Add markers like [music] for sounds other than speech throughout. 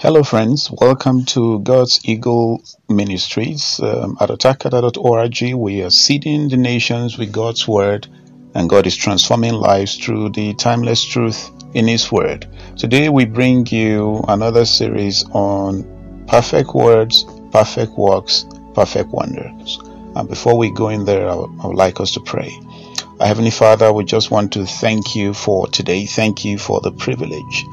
Hello, friends. Welcome to God's Eagle Ministries um, at otakada.org. We are seeding the nations with God's Word, and God is transforming lives through the timeless truth in His Word. Today, we bring you another series on perfect words, perfect works, perfect wonders. And before we go in there, I would, I would like us to pray. Our Heavenly Father, we just want to thank you for today. Thank you for the privilege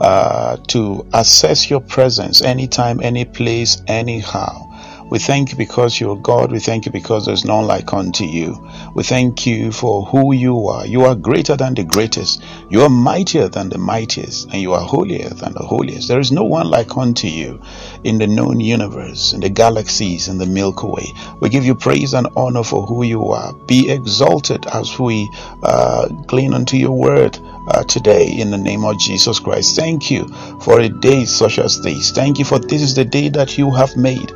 uh, to assess your presence anytime, any place, anyhow. We thank you because you're God. We thank you because there's none like unto you. We thank you for who you are. You are greater than the greatest. You are mightier than the mightiest. And you are holier than the holiest. There is no one like unto you in the known universe, in the galaxies, in the Milky Way. We give you praise and honor for who you are. Be exalted as we uh, glean unto your word uh, today in the name of Jesus Christ. Thank you for a day such as this. Thank you for this is the day that you have made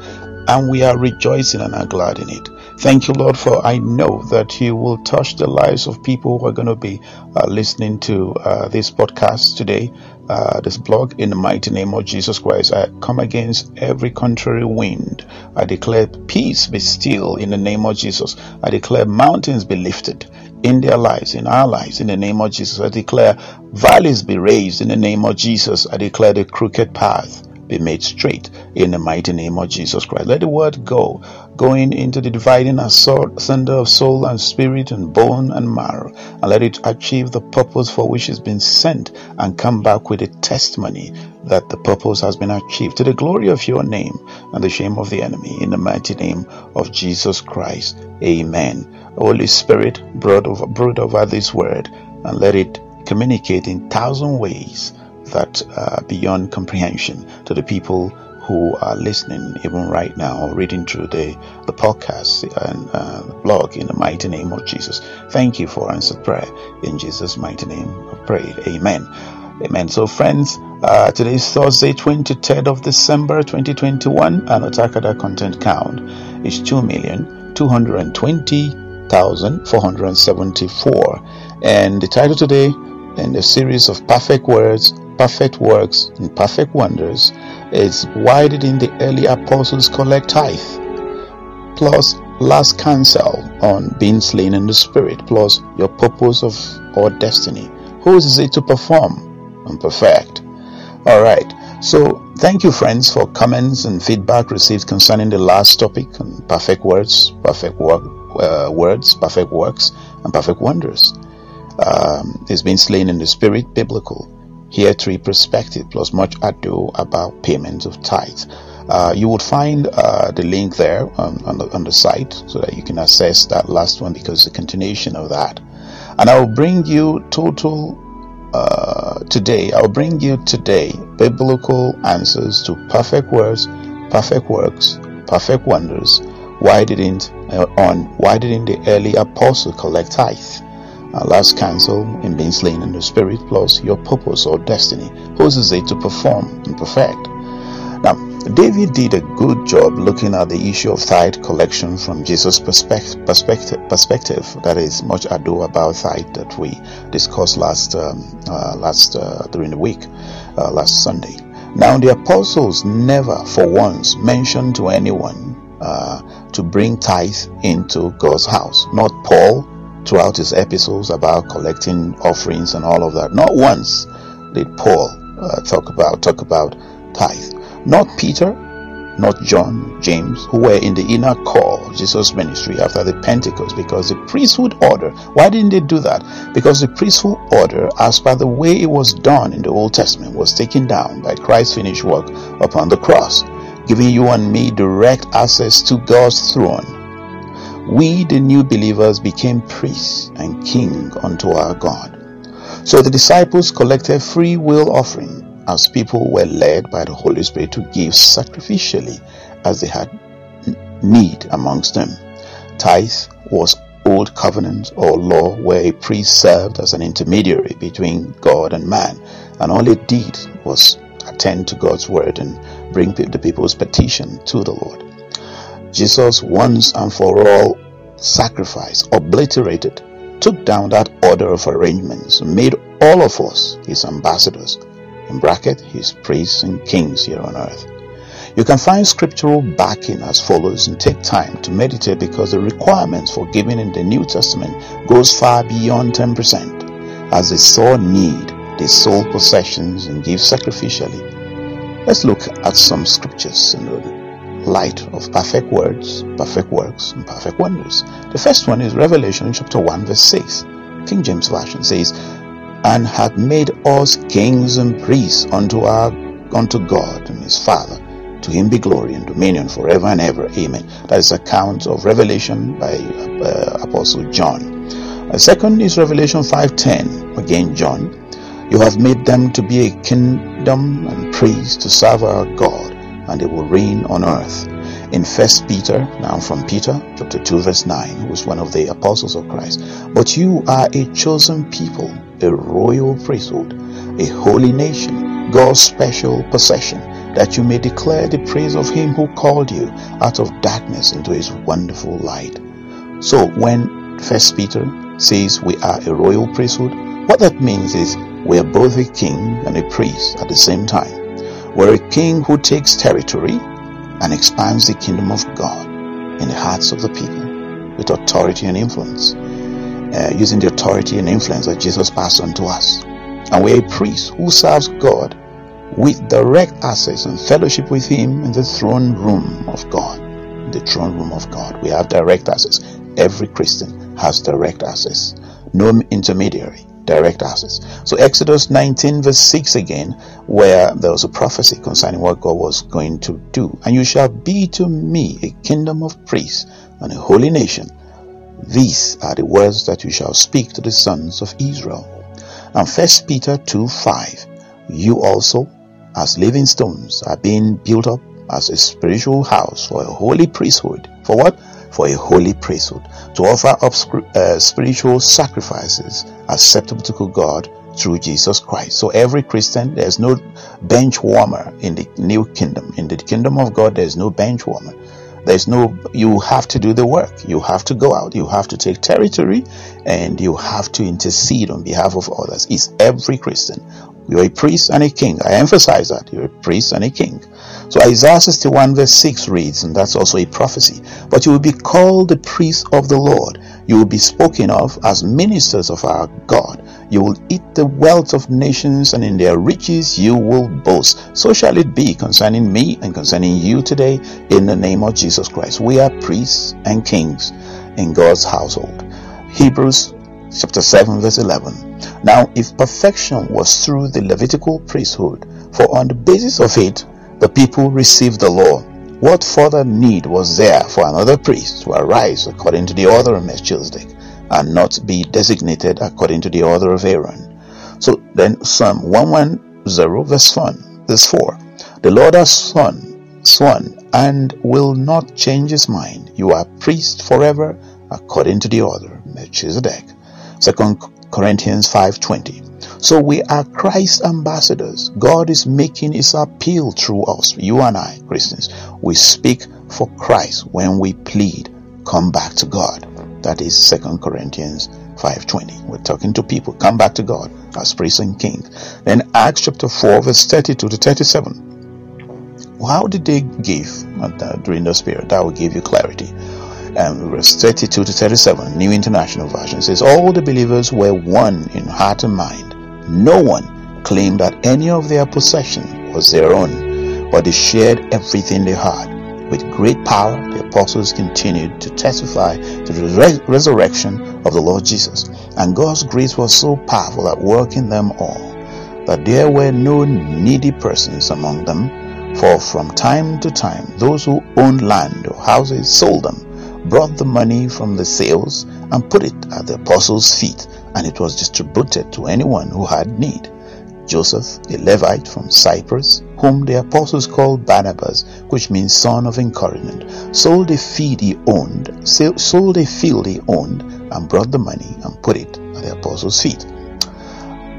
and we are rejoicing and are glad in it. Thank you, Lord, for I know that you will touch the lives of people who are going to be uh, listening to uh, this podcast today, uh, this blog, in the mighty name of Jesus Christ. I come against every contrary wind. I declare peace be still in the name of Jesus. I declare mountains be lifted in their lives, in our lives, in the name of Jesus. I declare valleys be raised in the name of Jesus. I declare the crooked path be made straight in the mighty name of Jesus Christ. Let the word go, going into the dividing asunder of soul and spirit and bone and marrow, and let it achieve the purpose for which it's been sent and come back with a testimony that the purpose has been achieved to the glory of your name and the shame of the enemy in the mighty name of Jesus Christ. Amen. Holy Spirit, brood over, brood over this word and let it communicate in thousand ways that uh, beyond comprehension to the people who are listening even right now or reading through the, the podcast and uh, the blog in the mighty name of Jesus. Thank you for answered prayer. In Jesus' mighty name I pray. Amen. Amen. So friends, uh, today is Thursday, 23rd of December 2021 and Otakada content count is 2,220,474. And the title today in the series of perfect words perfect works and perfect wonders is why didn't the early apostles collect tithe? Plus last counsel on being slain in the spirit, plus your purpose of or destiny. Whose is it to perform and perfect? Alright, so thank you friends for comments and feedback received concerning the last topic on perfect words, perfect work, uh, words, perfect works, and perfect wonders. Um, it's been slain in the spirit, biblical. Here, three perspective plus much ado about payment of tithes. Uh, you would find uh, the link there on, on, the, on the site so that you can access that last one because the continuation of that. And I will bring you total uh, today. I will bring you today biblical answers to perfect words, perfect works, perfect wonders. Why didn't uh, on why didn't the early apostle collect tithe? Last counsel in being slain in the spirit plus your purpose or destiny whose it to perform and perfect. Now david did a good job looking at the issue of tithe collection from jesus perspective perspective, perspective. That is much ado about tithe that we discussed last um, uh, last uh, during the week uh, last sunday. Now the apostles never for once mentioned to anyone uh, to bring tithe into god's house. Not paul throughout his epistles about collecting offerings and all of that. Not once did Paul uh, talk about talk about tithe. Not Peter, not John, James, who were in the inner core of Jesus' ministry after the Pentecost, because the priesthood order. Why didn't they do that? Because the priesthood order, as by the way it was done in the Old Testament, was taken down by Christ's finished work upon the cross, giving you and me direct access to God's throne we, the new believers, became priests and king unto our God. So the disciples collected free will offering as people were led by the Holy Spirit to give sacrificially as they had need amongst them. Tithe was old covenant or law where a priest served as an intermediary between God and man, and all it did was attend to God's word and bring the people's petition to the Lord. Jesus once and for all sacrificed, obliterated, took down that order of arrangements, made all of us his ambassadors. In bracket, his priests and kings here on earth. You can find scriptural backing as follows and take time to meditate because the requirements for giving in the New Testament goes far beyond 10%. As they saw need, they sold possessions and gave sacrificially. Let's look at some scriptures in the light of perfect words, perfect works, and perfect wonders. The first one is Revelation chapter 1 verse 6. King James Version says, And hath made us kings and priests unto our unto God and his Father to him be glory and dominion forever and ever. Amen. That is account of Revelation by uh, Apostle John. Uh, second is Revelation 5.10. Again, John. You have made them to be a kingdom and priests to serve our God, and they will reign on earth. In First Peter, now from Peter, chapter 2, verse 9, who was one of the apostles of Christ. But you are a chosen people, a royal priesthood, a holy nation, God's special possession that you may declare the praise of him who called you out of darkness into his wonderful light. So when First Peter says we are a royal priesthood, what that means is we are both a king and a priest at the same time. We're a king who takes territory and expands the kingdom of God in the hearts of the people with authority and influence, uh, using the authority and influence that Jesus passed on to us. And we're a priest who serves God with direct access and fellowship with Him in the throne room of God. In The throne room of God. We have direct access. Every Christian has direct access. No intermediary. Direct access. So Exodus 19 verse 6 again, where there was a prophecy concerning what God was going to do. And you shall be to me a kingdom of priests and a holy nation. These are the words that you shall speak to the sons of Israel. And First Peter 2 5. You also as living stones are being built up as a spiritual house for a holy priesthood. For what? For a holy priesthood. To offer up uh, spiritual sacrifices acceptable to God through Jesus Christ. So every Christian, there's no bench warmer in the new kingdom. In the kingdom of God, there's no bench warmer. There's no, you have to do the work. You have to go out. You have to take territory and you have to intercede on behalf of others. It's every Christian. You're a priest and a king. I emphasize that. You're a priest and a king. So Isaiah 61 verse 6 reads, and that's also a prophecy. But you will be called the priest of the Lord. You will be spoken of as ministers of our God. You will eat the wealth of nations, and in their riches you will boast. So shall it be concerning me and concerning you today in the name of Jesus Christ. We are priests and kings in God's household. Hebrews chapter 7 verse 11. Now if perfection was through the Levitical priesthood, for on the basis of it the people received the law, what further need was there for another priest to arise according to the order of Melchizedek and not be designated according to the order of Aaron? So then Psalm 110 verse 1, verse 4. The Lord has sworn, sworn and will not change his mind. You are priest forever according to the order of Melchizedek. Second Corinthians 5:20. So we are Christ's ambassadors. God is making his appeal through us, you and I, Christians. We speak for Christ when we plead, come back to God. That is Second Corinthians 5:20. We're talking to people, come back to God as priest and king. Then Acts chapter 4 verse 32 to 37. How did they give uh, during the Spirit? That will give you clarity um, verse 32 to 37, New International Version says, All the believers were one in heart and mind. No one claimed that any of their possession was their own, but they shared everything they had. With great power, the apostles continued to testify to the res- resurrection of the Lord Jesus. And God's grace was so powerful at work in them all that there were no needy persons among them. For from time to time, those who owned land or houses sold them brought the money from the sales and put it at the apostles' feet, and it was distributed to anyone who had need. Joseph, a Levite from Cyprus, whom the apostles called Barnabas, which means son of encouragement, sold a field he owned, sold a field he owned, and brought the money and put it at the apostles' feet.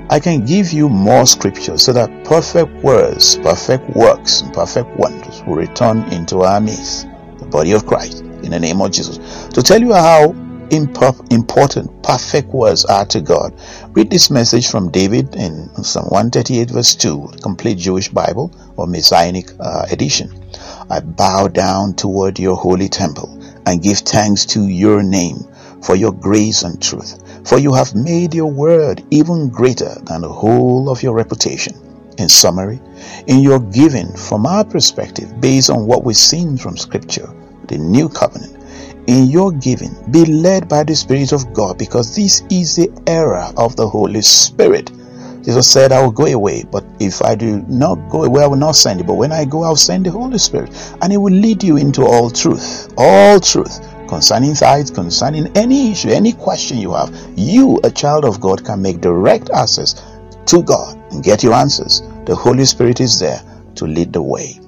I can give you more scriptures so that perfect words, perfect works, and perfect wonders will return into our midst, the body of Christ in the name of Jesus. To tell you how important, perfect words are to God. Read this message from David in Psalm 138, verse 2, complete Jewish Bible or Messianic uh, edition. I bow down toward your holy temple and give thanks to your name for your grace and truth. For you have made your word even greater than the whole of your reputation. In summary, in your giving, from our perspective, based on what we've seen from Scripture, the new covenant, in your giving, be led by the Spirit of God because this is the era of the Holy Spirit. Jesus said, I will go away, but if I do not go away, I will not send you. But when I go, I'll send the Holy Spirit, and He will lead you into all truth. All truth concerning tithes, concerning any issue, any question you have. You, a child of God, can make direct access to God and get your answers. The Holy Spirit is there to lead the way.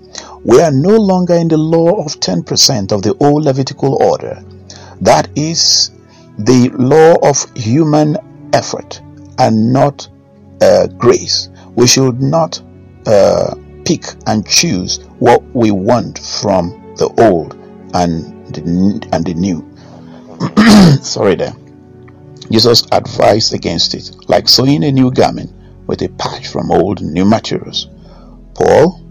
We are no longer in the law of 10% of the old Levitical order. That is the law of human effort and not uh, grace. We should not uh, pick and choose what we want from the old and the, and the new. [clears throat] Sorry there. Jesus advised against it, like sewing a new garment with a patch from old new materials. Paul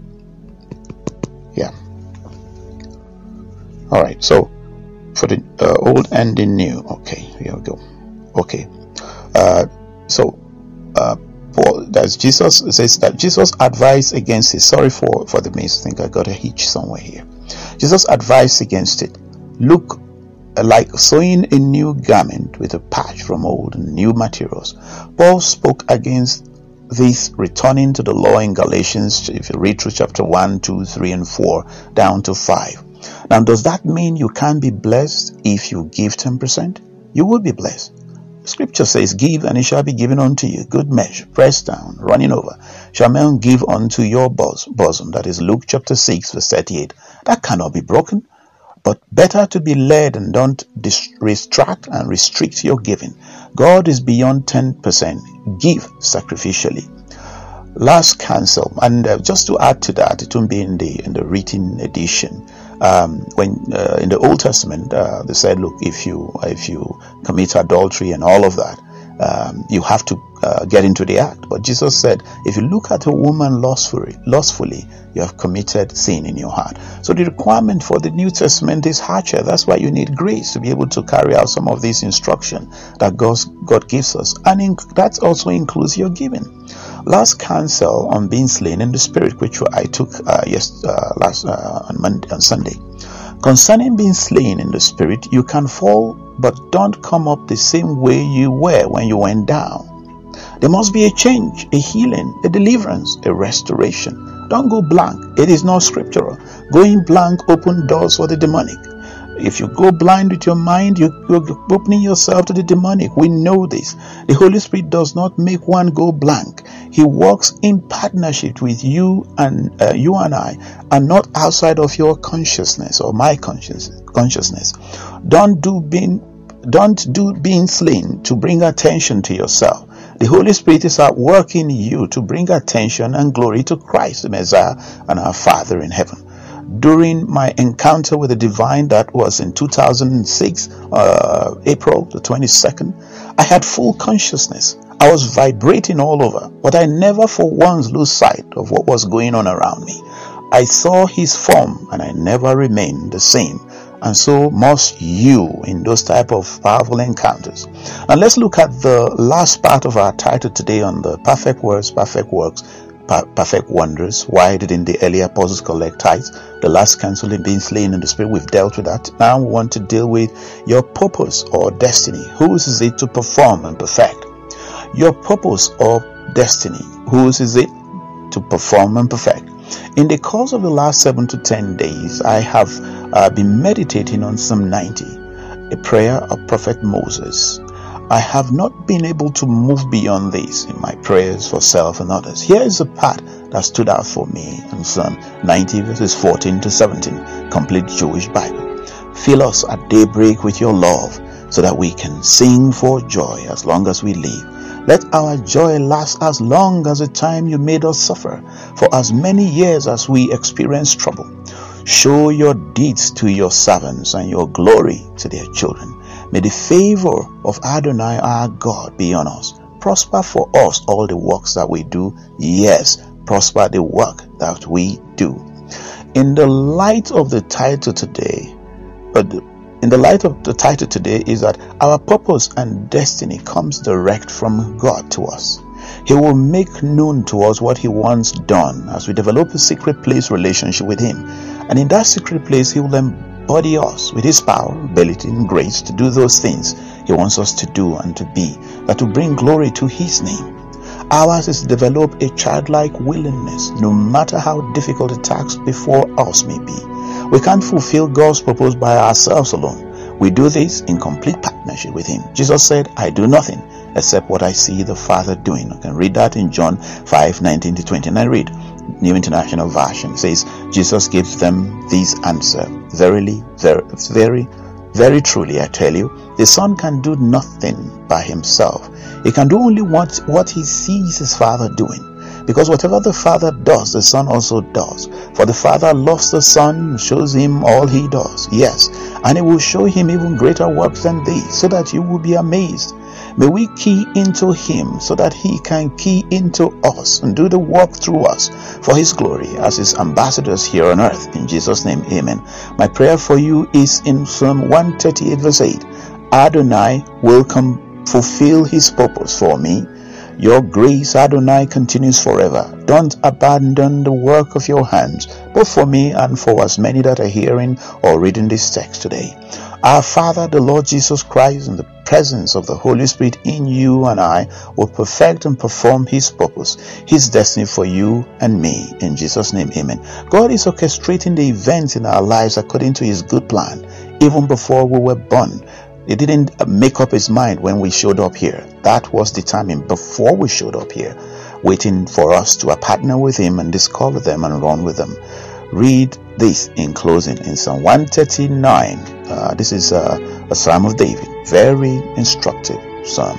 all right so for the uh, old and the new okay here we go okay uh, so uh, Paul, that's Jesus says that Jesus advised against it. Sorry for for the miss. I think I got a hitch somewhere here. Jesus advised against it. Look like sewing a new garment with a patch from old and new materials. Paul spoke against this returning to the law in Galatians, if you read through chapter 1, 2, 3, and 4, down to 5. Now, does that mean you can't be blessed if you give 10%? You will be blessed. Scripture says, Give and it shall be given unto you. Good measure, pressed down, running over. Shall men give unto your bosom. That is Luke chapter 6, verse 38. That cannot be broken. But better to be led and don't restrict and restrict your giving. God is beyond 10%. Give sacrificially. Last counsel, and uh, just to add to that, it won't be in the in the written edition. Um, when uh, in the Old Testament, uh, they said, "Look, if you if you commit adultery and all of that, um, you have to uh, get into the act. But Jesus said, if you look at a woman lustfully, lustfully, you have committed sin in your heart. So the requirement for the New Testament is harsher. That's why you need grace to be able to carry out some of these instruction that God, God gives us. And in, that also includes your giving. Last counsel on being slain in the spirit, which I took uh, yes, uh, last uh, on Monday, on Sunday. Concerning being slain in the spirit, you can fall, but don't come up the same way you were when you went down. There must be a change, a healing, a deliverance, a restoration. Don't go blank. It is not scriptural. Going blank open doors for the demonic. If you go blind with your mind, you, are opening yourself to the demonic. We know this. The Holy Spirit does not make one go blank. He works in partnership with you and uh, you and I, and not outside of your consciousness or my consciousness. Don't do being don't do being slain to bring attention to yourself. The Holy Spirit is at work in you to bring attention and glory to Christ, the Messiah, and our Father in heaven during my encounter with the divine that was in 2006, uh, April the 22nd, I had full consciousness. I was vibrating all over, but I never for once lose sight of what was going on around me. I saw his form and I never remained the same. And so must you in those type of powerful encounters. And let's look at the last part of our title today on the perfect words, perfect works, perfect wonders. Why didn't the early apostles collect tithes? The last counsel in being slain in the spirit, we've dealt with that. Now we want to deal with your purpose or destiny. Whose is it to perform and perfect? Your purpose or destiny. Whose is it to perform and perfect? In the course of the last seven to ten days, I have uh, been meditating on Psalm 90, a prayer of Prophet Moses. I have not been able to move beyond this in my prayers for self and others. Here is a part that stood out for me in Psalm 90 verses 14 to 17, complete Jewish Bible. Fill us at daybreak with your love so that we can sing for joy as long as we live. Let our joy last as long as the time you made us suffer, for as many years as we experience trouble. Show your deeds to your servants and your glory to their children May the favor of Adonai our God be on us. Prosper for us all the works that we do. Yes, prosper the work that we do. In the light of the title today, uh, but in the light of the title today is that our purpose and destiny comes direct from God to us. He will make known to us what He wants done as we develop a secret place relationship with Him. And in that secret place, He will embody us with His power, ability, and grace to do those things He wants us to do and to be, that will bring glory to His name. Ours is to develop a childlike willingness, no matter how difficult the task before us may be. We can't fulfill God's purpose by ourselves alone. We do this in complete partnership with Him. Jesus said, I do nothing except what I see the Father doing. I can read that in John 5 19 to 20. And I read New International Version says, Jesus gives them this answer Verily, very, very, very truly, I tell you, the Son can do nothing by himself. He can do only what, what he sees his Father doing. Because whatever the Father does, the Son also does. For the Father loves the Son, shows him all he does. Yes, and he will show him even greater works than these, so that you will be amazed. May we key into Him so that He can key into us and do the work through us for His glory as His ambassadors here on earth. In Jesus' name, Amen. My prayer for you is in Psalm 138, verse 8. Adonai will come fulfill His purpose for me. Your grace, Adonai, continues forever. Don't abandon the work of your hands, both for me and for as many that are hearing or reading this text today. Our Father, the Lord Jesus Christ, in the presence of the Holy Spirit in you and I will perfect and perform His purpose, His destiny for you and me. In Jesus' name, Amen. God is orchestrating the events in our lives according to His good plan, even before we were born. He didn't make up His mind when we showed up here. That was determined before we showed up here, waiting for us to partner with Him and discover them and run with them read this in closing in Psalm 139. Uh, this is uh, a Psalm of David, very instructive Psalm.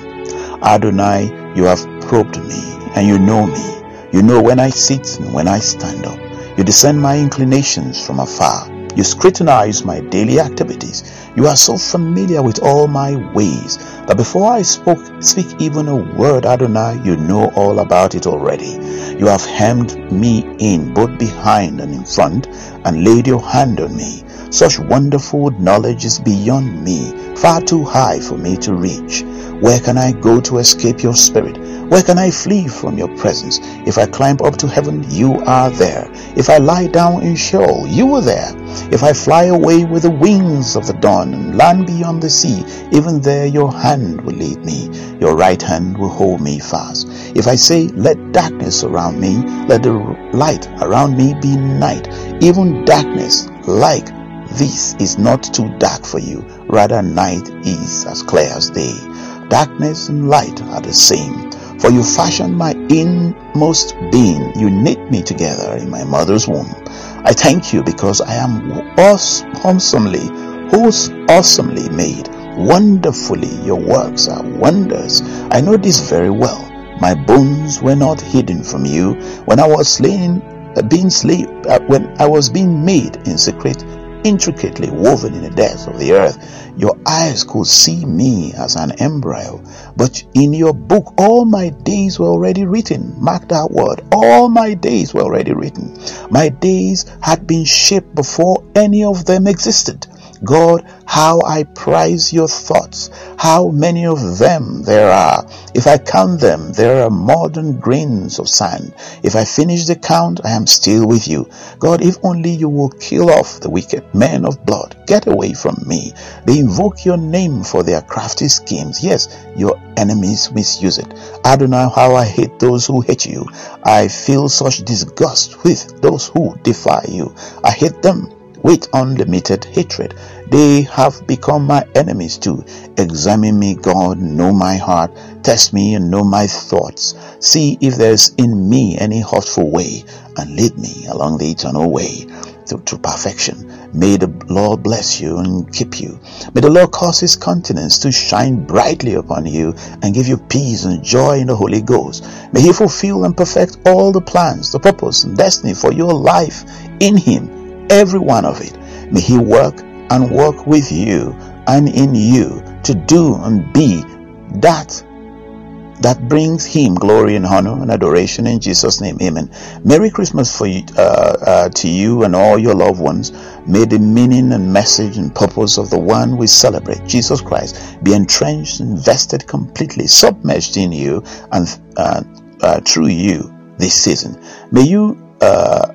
Adonai, you have probed me and you know me. You know when I sit and when I stand up. You discern my inclinations from afar. You scrutinize my daily activities. You are so familiar with all my ways that before I spoke, speak even a word, Adonai, you know all about it already. You have hemmed me in both behind and in front and laid your hand on me. Such wonderful knowledge is beyond me, far too high for me to reach. Where can I go to escape your spirit? Where can I flee from your presence? If I climb up to heaven, you are there. If I lie down in Sheol, you are there. If I fly away with the wings of the dawn and land beyond the sea, even there your hand will lead me. Your right hand will hold me fast. If I say, let darkness surround me, let the light around me be night, even darkness like this is not too dark for you. Rather, night is as clear as day. Darkness and light are the same. For you fashioned my inmost being. You knit me together in my mother's womb. I thank you because I am awesomely, awesomely made. Wonderfully, your works are wonders. I know this very well. My bones were not hidden from you when I was slain, being slave, uh, when I was being made in secret intricately woven in the depths of the earth. Your eyes could see me as an embryo, but in your book all my days were already written. Mark that word. All my days were already written. My days had been shaped before any of them existed. God, how I prize your thoughts. How many of them there are. If I count them, there are more than grains of sand. If I finish the count, I am still with you. God, if only you will kill off the wicked men of blood. Get away from me. They invoke your name for their crafty schemes. Yes, your enemies misuse it. I do Adonai, how I hate those who hate you. I feel such disgust with those who defy you. I hate them with unlimited hatred. They have become my enemies too. Examine me, God, know my heart, test me and know my thoughts. See if there's in me any hurtful way, and lead me along the eternal way to, to perfection. May the Lord bless you and keep you. May the Lord cause his countenance to shine brightly upon you and give you peace and joy in the Holy Ghost. May he fulfill and perfect all the plans, the purpose and destiny for your life in him every one of it. May He work and work with you and in you to do and be that that brings him glory and honor and adoration in Jesus' name. Amen. Merry Christmas for you, uh, uh, to you and all your loved ones. May the meaning and message and purpose of the one we celebrate, Jesus Christ, be entrenched, invested completely, submerged in you and uh, uh through you this season. May you uh,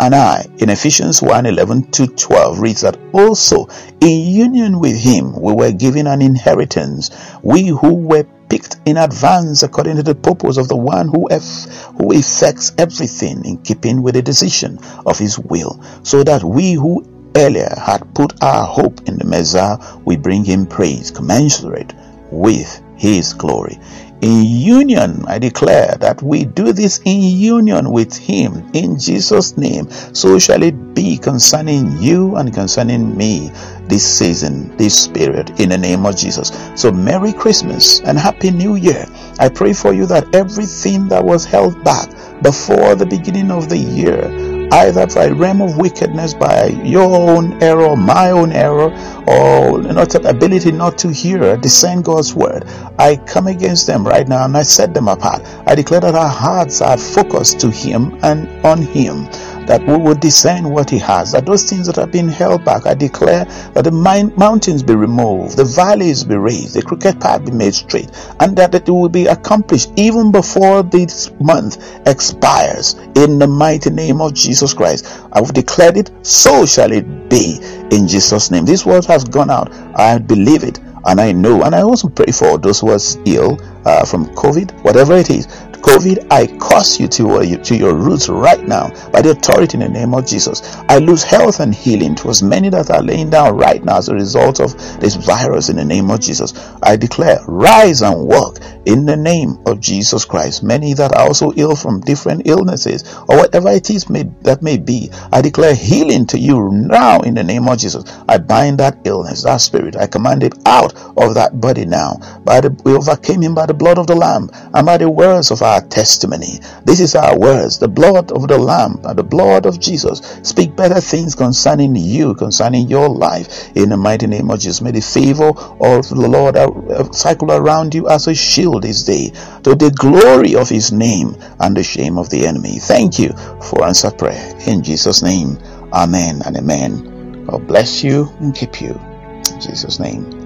and I in Ephesians 1 11 to 12 reads that also in union with him we were given an inheritance, we who were picked in advance according to the purpose of the one who, eff- who effects everything in keeping with the decision of his will, so that we who earlier had put our hope in the Messiah, we bring him praise commensurate with his glory. In union, I declare that we do this in union with Him in Jesus' name. So shall it be concerning you and concerning me this season, this period, in the name of Jesus. So, Merry Christmas and Happy New Year. I pray for you that everything that was held back before the beginning of the year either by realm of wickedness, by your own error, my own error, or not ability not to hear, discern God's word. I come against them right now and I set them apart. I declare that our hearts are focused to Him and on Him that we will discern what He has, that those things that have been held back, I declare that the mountains be removed, the valleys be raised, the crooked path be made straight, and that it will be accomplished even before this month expires. In the mighty name of Jesus Christ, I have declared it, so shall it be in Jesus' name. This word has gone out. I believe it and I know, and I also pray for those who are ill uh, from COVID, whatever it is, COVID, I curse you to, uh, to your roots right now by the authority in the name of Jesus. I lose health and healing to as many that are laying down right now as a result of this virus in the name of Jesus. I declare, rise and walk in the name of Jesus Christ. Many that are also ill from different illnesses or whatever it is may, that may be, I declare healing to you now in the name of Jesus. I bind that illness, that spirit. I command it out of that body now. By the, we overcame him by the blood of the Lamb and by the words of our testimony. This is our words. The blood of the Lamb and the blood of Jesus speak better things concerning you, concerning your life. In the mighty name of Jesus, may the favor of the Lord uh, uh, cycle around you as a shield this day to the glory of his name and the shame of the enemy. Thank you for answered prayer. In Jesus' name, amen and amen. God bless you and keep you. In Jesus' name.